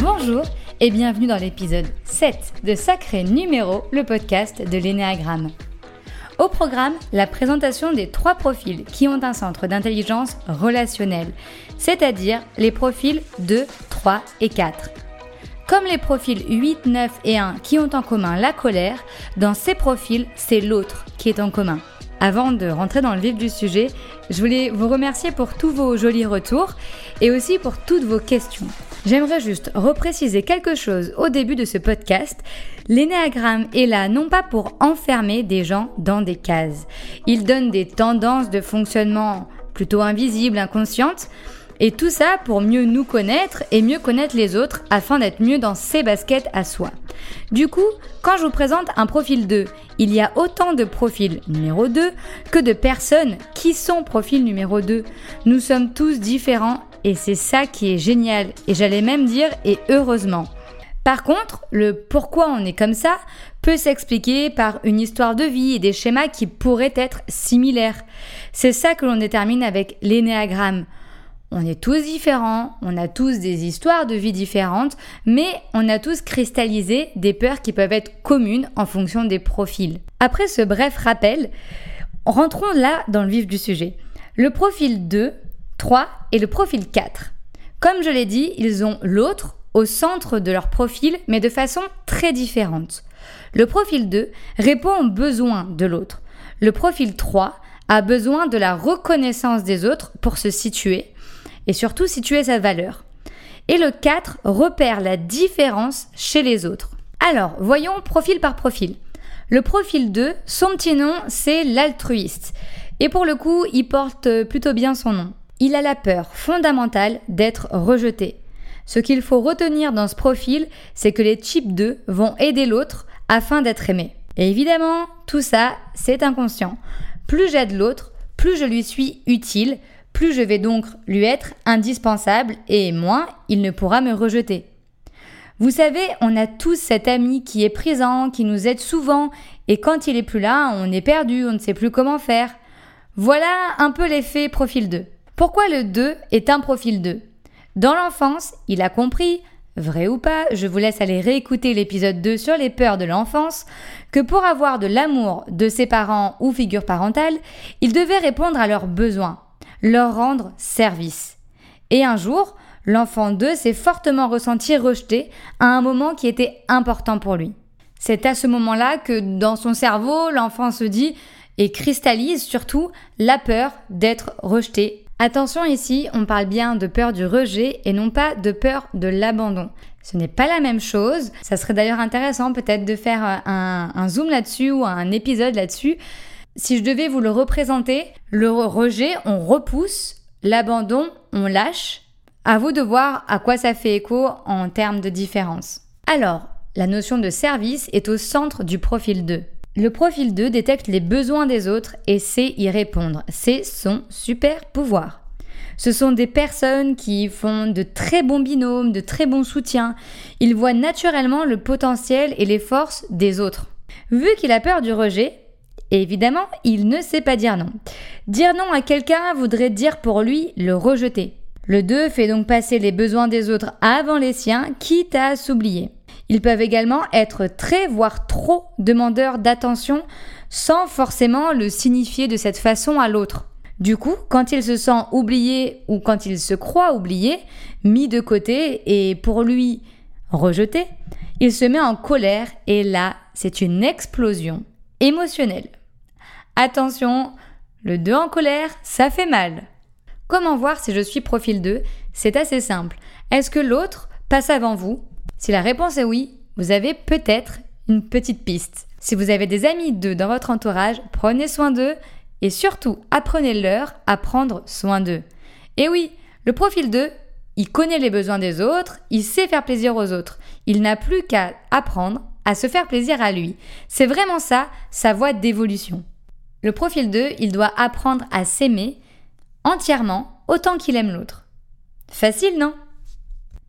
Bonjour et bienvenue dans l'épisode 7 de Sacré Numéro, le podcast de l'énéagramme. Au programme, la présentation des trois profils qui ont un centre d'intelligence relationnelle, c'est-à-dire les profils 2, 3 et 4. Comme les profils 8, 9 et 1 qui ont en commun la colère, dans ces profils, c'est l'autre qui est en commun. Avant de rentrer dans le vif du sujet, je voulais vous remercier pour tous vos jolis retours et aussi pour toutes vos questions. J'aimerais juste repréciser quelque chose au début de ce podcast. L'énéagramme est là non pas pour enfermer des gens dans des cases. Il donne des tendances de fonctionnement plutôt invisibles, inconscientes, et tout ça pour mieux nous connaître et mieux connaître les autres afin d'être mieux dans ses baskets à soi. Du coup, quand je vous présente un profil 2, il y a autant de profils numéro 2 que de personnes qui sont profil numéro 2. Nous sommes tous différents et c'est ça qui est génial. Et j'allais même dire et heureusement. Par contre, le pourquoi on est comme ça peut s'expliquer par une histoire de vie et des schémas qui pourraient être similaires. C'est ça que l'on détermine avec l'énéagramme. On est tous différents, on a tous des histoires de vie différentes, mais on a tous cristallisé des peurs qui peuvent être communes en fonction des profils. Après ce bref rappel, rentrons là dans le vif du sujet. Le profil 2, 3 et le profil 4. Comme je l'ai dit, ils ont l'autre au centre de leur profil, mais de façon très différente. Le profil 2 répond aux besoins de l'autre. Le profil 3 a besoin de la reconnaissance des autres pour se situer et surtout situer sa valeur. Et le 4 repère la différence chez les autres. Alors, voyons profil par profil. Le profil 2, son petit nom, c'est l'altruiste. Et pour le coup, il porte plutôt bien son nom. Il a la peur fondamentale d'être rejeté. Ce qu'il faut retenir dans ce profil, c'est que les types 2 vont aider l'autre afin d'être aimé. Et évidemment, tout ça, c'est inconscient. Plus j'aide l'autre, plus je lui suis utile, plus je vais donc lui être indispensable et moins il ne pourra me rejeter. Vous savez, on a tous cet ami qui est présent, qui nous aide souvent, et quand il est plus là, on est perdu, on ne sait plus comment faire. Voilà un peu l'effet profil 2. Pourquoi le 2 est un profil 2 Dans l'enfance, il a compris, vrai ou pas, je vous laisse aller réécouter l'épisode 2 sur les peurs de l'enfance, que pour avoir de l'amour de ses parents ou figure parentale, il devait répondre à leurs besoins leur rendre service. Et un jour, l'enfant 2 s'est fortement ressenti rejeté à un moment qui était important pour lui. C'est à ce moment-là que dans son cerveau, l'enfant se dit et cristallise surtout la peur d'être rejeté. Attention ici, on parle bien de peur du rejet et non pas de peur de l'abandon. Ce n'est pas la même chose. Ça serait d'ailleurs intéressant peut-être de faire un, un zoom là-dessus ou un épisode là-dessus si je devais vous le représenter, le rejet, on repousse, l'abandon, on lâche. À vous de voir à quoi ça fait écho en termes de différence. Alors, la notion de service est au centre du profil 2. Le profil 2 détecte les besoins des autres et sait y répondre. C'est son super pouvoir. Ce sont des personnes qui font de très bons binômes, de très bons soutiens. Ils voient naturellement le potentiel et les forces des autres. Vu qu'il a peur du rejet, évidemment, il ne sait pas dire non. Dire non à quelqu'un voudrait dire pour lui le rejeter. Le 2 fait donc passer les besoins des autres avant les siens, quitte à s'oublier. Ils peuvent également être très, voire trop demandeurs d'attention sans forcément le signifier de cette façon à l'autre. Du coup, quand il se sent oublié ou quand il se croit oublié, mis de côté et pour lui rejeté, il se met en colère et là, c'est une explosion émotionnelle. Attention, le 2 en colère, ça fait mal. Comment voir si je suis profil 2 C'est assez simple. Est-ce que l'autre passe avant vous? Si la réponse est oui, vous avez peut-être une petite piste. Si vous avez des amis 2 dans votre entourage, prenez soin d'eux et surtout apprenez-leur à prendre soin d'eux. Et oui, le profil 2, il connaît les besoins des autres, il sait faire plaisir aux autres. Il n'a plus qu'à apprendre à se faire plaisir à lui. C'est vraiment ça, sa voie d'évolution. Le profil 2, il doit apprendre à s'aimer entièrement autant qu'il aime l'autre. Facile, non?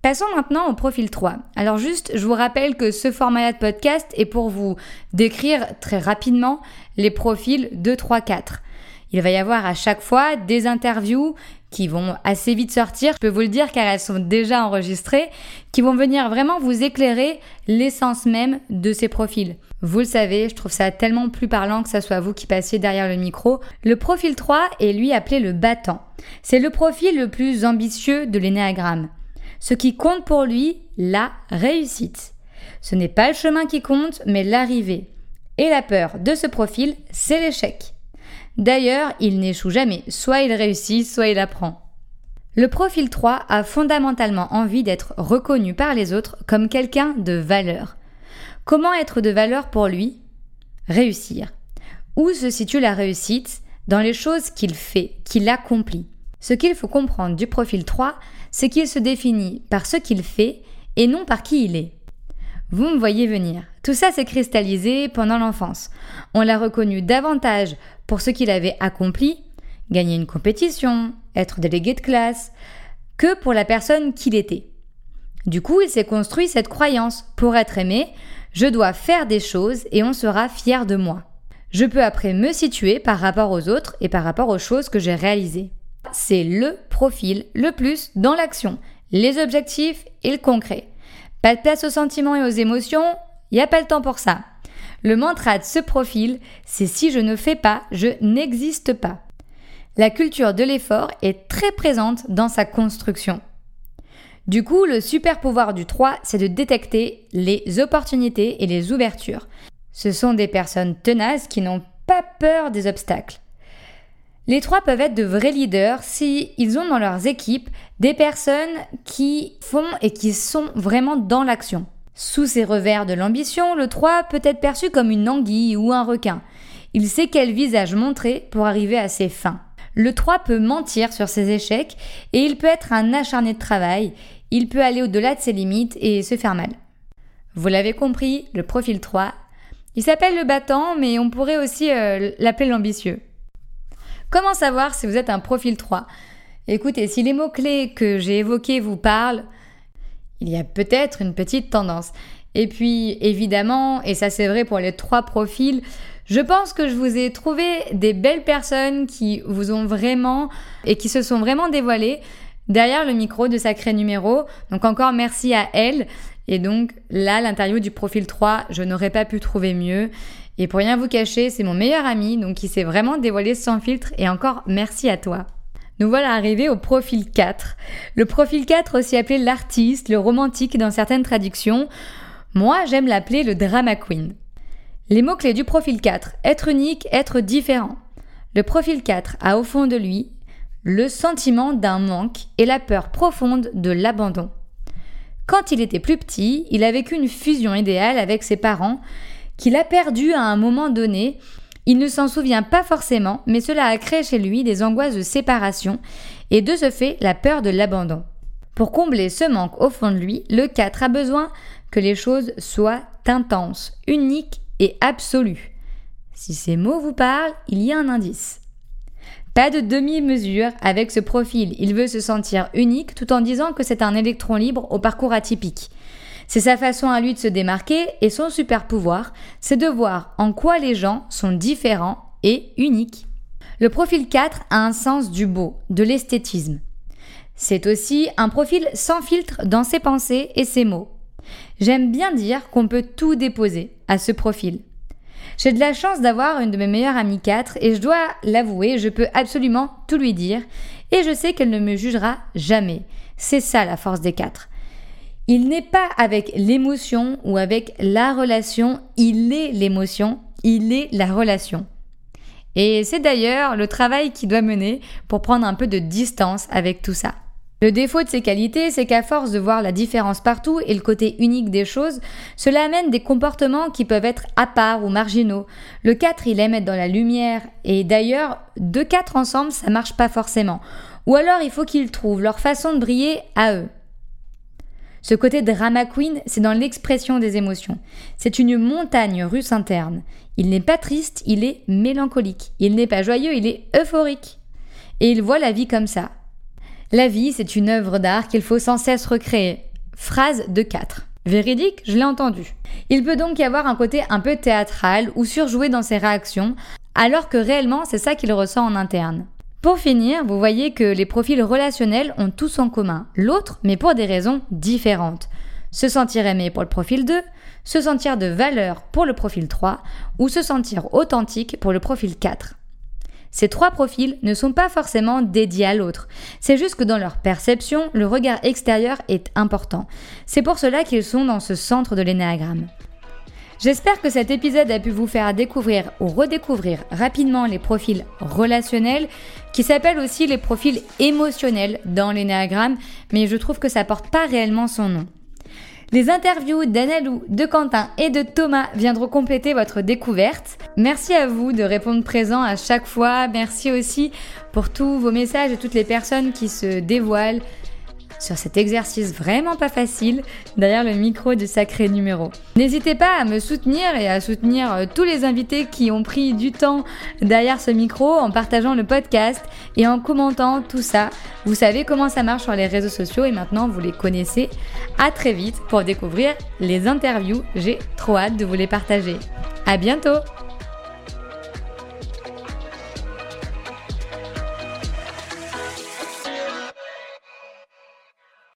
Passons maintenant au profil 3. Alors juste, je vous rappelle que ce format de podcast est pour vous décrire très rapidement les profils 2, 3, 4. Il va y avoir à chaque fois des interviews qui vont assez vite sortir, je peux vous le dire car elles sont déjà enregistrées, qui vont venir vraiment vous éclairer l'essence même de ces profils. Vous le savez, je trouve ça tellement plus parlant que ce soit vous qui passiez derrière le micro. Le profil 3 est lui appelé le battant. C'est le profil le plus ambitieux de l'énéagramme. Ce qui compte pour lui, la réussite. Ce n'est pas le chemin qui compte, mais l'arrivée. Et la peur de ce profil, c'est l'échec. D'ailleurs, il n'échoue jamais, soit il réussit, soit il apprend. Le profil 3 a fondamentalement envie d'être reconnu par les autres comme quelqu'un de valeur. Comment être de valeur pour lui? Réussir. Où se situe la réussite? Dans les choses qu'il fait, qu'il accomplit. Ce qu'il faut comprendre du profil 3, c'est qu'il se définit par ce qu'il fait et non par qui il est. Vous me voyez venir. Tout ça s'est cristallisé pendant l'enfance. On l'a reconnu davantage pour ce qu'il avait accompli, gagner une compétition, être délégué de classe, que pour la personne qu'il était. Du coup, il s'est construit cette croyance. Pour être aimé, je dois faire des choses et on sera fier de moi. Je peux après me situer par rapport aux autres et par rapport aux choses que j'ai réalisées. C'est le profil le plus dans l'action, les objectifs et le concret. Pas de place aux sentiments et aux émotions, il n'y a pas le temps pour ça. Le mantra de ce profil, c'est si je ne fais pas, je n'existe pas. La culture de l'effort est très présente dans sa construction. Du coup, le super pouvoir du 3, c'est de détecter les opportunités et les ouvertures. Ce sont des personnes tenaces qui n'ont pas peur des obstacles. Les trois peuvent être de vrais leaders si ils ont dans leurs équipes des personnes qui font et qui sont vraiment dans l'action. Sous ces revers de l'ambition, le 3 peut être perçu comme une anguille ou un requin. Il sait quel visage montrer pour arriver à ses fins. Le 3 peut mentir sur ses échecs et il peut être un acharné de travail, il peut aller au-delà de ses limites et se faire mal. Vous l'avez compris, le profil 3, il s'appelle le battant mais on pourrait aussi euh, l'appeler l'ambitieux. Comment savoir si vous êtes un profil 3 Écoutez, si les mots-clés que j'ai évoqués vous parlent, il y a peut-être une petite tendance. Et puis, évidemment, et ça c'est vrai pour les trois profils, je pense que je vous ai trouvé des belles personnes qui vous ont vraiment et qui se sont vraiment dévoilées derrière le micro de Sacré Numéro. Donc encore merci à elle. Et donc là, l'interview du profil 3, je n'aurais pas pu trouver mieux. Et pour rien vous cacher, c'est mon meilleur ami, donc qui s'est vraiment dévoilé sans filtre, et encore merci à toi. Nous voilà arrivés au profil 4. Le profil 4, aussi appelé l'artiste, le romantique dans certaines traductions. Moi, j'aime l'appeler le drama queen. Les mots-clés du profil 4, être unique, être différent. Le profil 4 a au fond de lui le sentiment d'un manque et la peur profonde de l'abandon. Quand il était plus petit, il a vécu une fusion idéale avec ses parents qu'il a perdu à un moment donné. Il ne s'en souvient pas forcément, mais cela a créé chez lui des angoisses de séparation et de ce fait la peur de l'abandon. Pour combler ce manque au fond de lui, le 4 a besoin que les choses soient intenses, uniques et absolues. Si ces mots vous parlent, il y a un indice. Pas de demi-mesure avec ce profil, il veut se sentir unique tout en disant que c'est un électron libre au parcours atypique. C'est sa façon à lui de se démarquer et son super pouvoir, c'est de voir en quoi les gens sont différents et uniques. Le profil 4 a un sens du beau, de l'esthétisme. C'est aussi un profil sans filtre dans ses pensées et ses mots. J'aime bien dire qu'on peut tout déposer à ce profil. J'ai de la chance d'avoir une de mes meilleures amies 4 et je dois l'avouer, je peux absolument tout lui dire et je sais qu'elle ne me jugera jamais. C'est ça la force des 4. Il n'est pas avec l'émotion ou avec la relation, il est l'émotion, il est la relation. Et c'est d'ailleurs le travail qu'il doit mener pour prendre un peu de distance avec tout ça. Le défaut de ces qualités, c'est qu'à force de voir la différence partout et le côté unique des choses, cela amène des comportements qui peuvent être à part ou marginaux. Le 4, il aime être dans la lumière, et d'ailleurs, deux 4 ensemble, ça marche pas forcément. Ou alors il faut qu'ils trouvent leur façon de briller à eux. Ce côté drama queen, c'est dans l'expression des émotions. C'est une montagne russe interne. Il n'est pas triste, il est mélancolique. Il n'est pas joyeux, il est euphorique. Et il voit la vie comme ça. La vie, c'est une œuvre d'art qu'il faut sans cesse recréer. phrase de 4. Véridique, je l'ai entendu. Il peut donc y avoir un côté un peu théâtral ou surjoué dans ses réactions, alors que réellement c'est ça qu'il ressent en interne. Pour finir, vous voyez que les profils relationnels ont tous en commun l'autre, mais pour des raisons différentes. Se sentir aimé pour le profil 2, se sentir de valeur pour le profil 3, ou se sentir authentique pour le profil 4. Ces trois profils ne sont pas forcément dédiés à l'autre. C'est juste que dans leur perception, le regard extérieur est important. C'est pour cela qu'ils sont dans ce centre de l'énéagramme. J'espère que cet épisode a pu vous faire découvrir ou redécouvrir rapidement les profils relationnels, qui s'appellent aussi les profils émotionnels dans l'énéagramme, mais je trouve que ça porte pas réellement son nom. Les interviews d'Analou, de Quentin et de Thomas viendront compléter votre découverte. Merci à vous de répondre présent à chaque fois. Merci aussi pour tous vos messages et toutes les personnes qui se dévoilent, sur cet exercice vraiment pas facile derrière le micro du sacré numéro. N'hésitez pas à me soutenir et à soutenir euh, tous les invités qui ont pris du temps derrière ce micro en partageant le podcast et en commentant tout ça. Vous savez comment ça marche sur les réseaux sociaux et maintenant vous les connaissez. À très vite pour découvrir les interviews. J'ai trop hâte de vous les partager. À bientôt!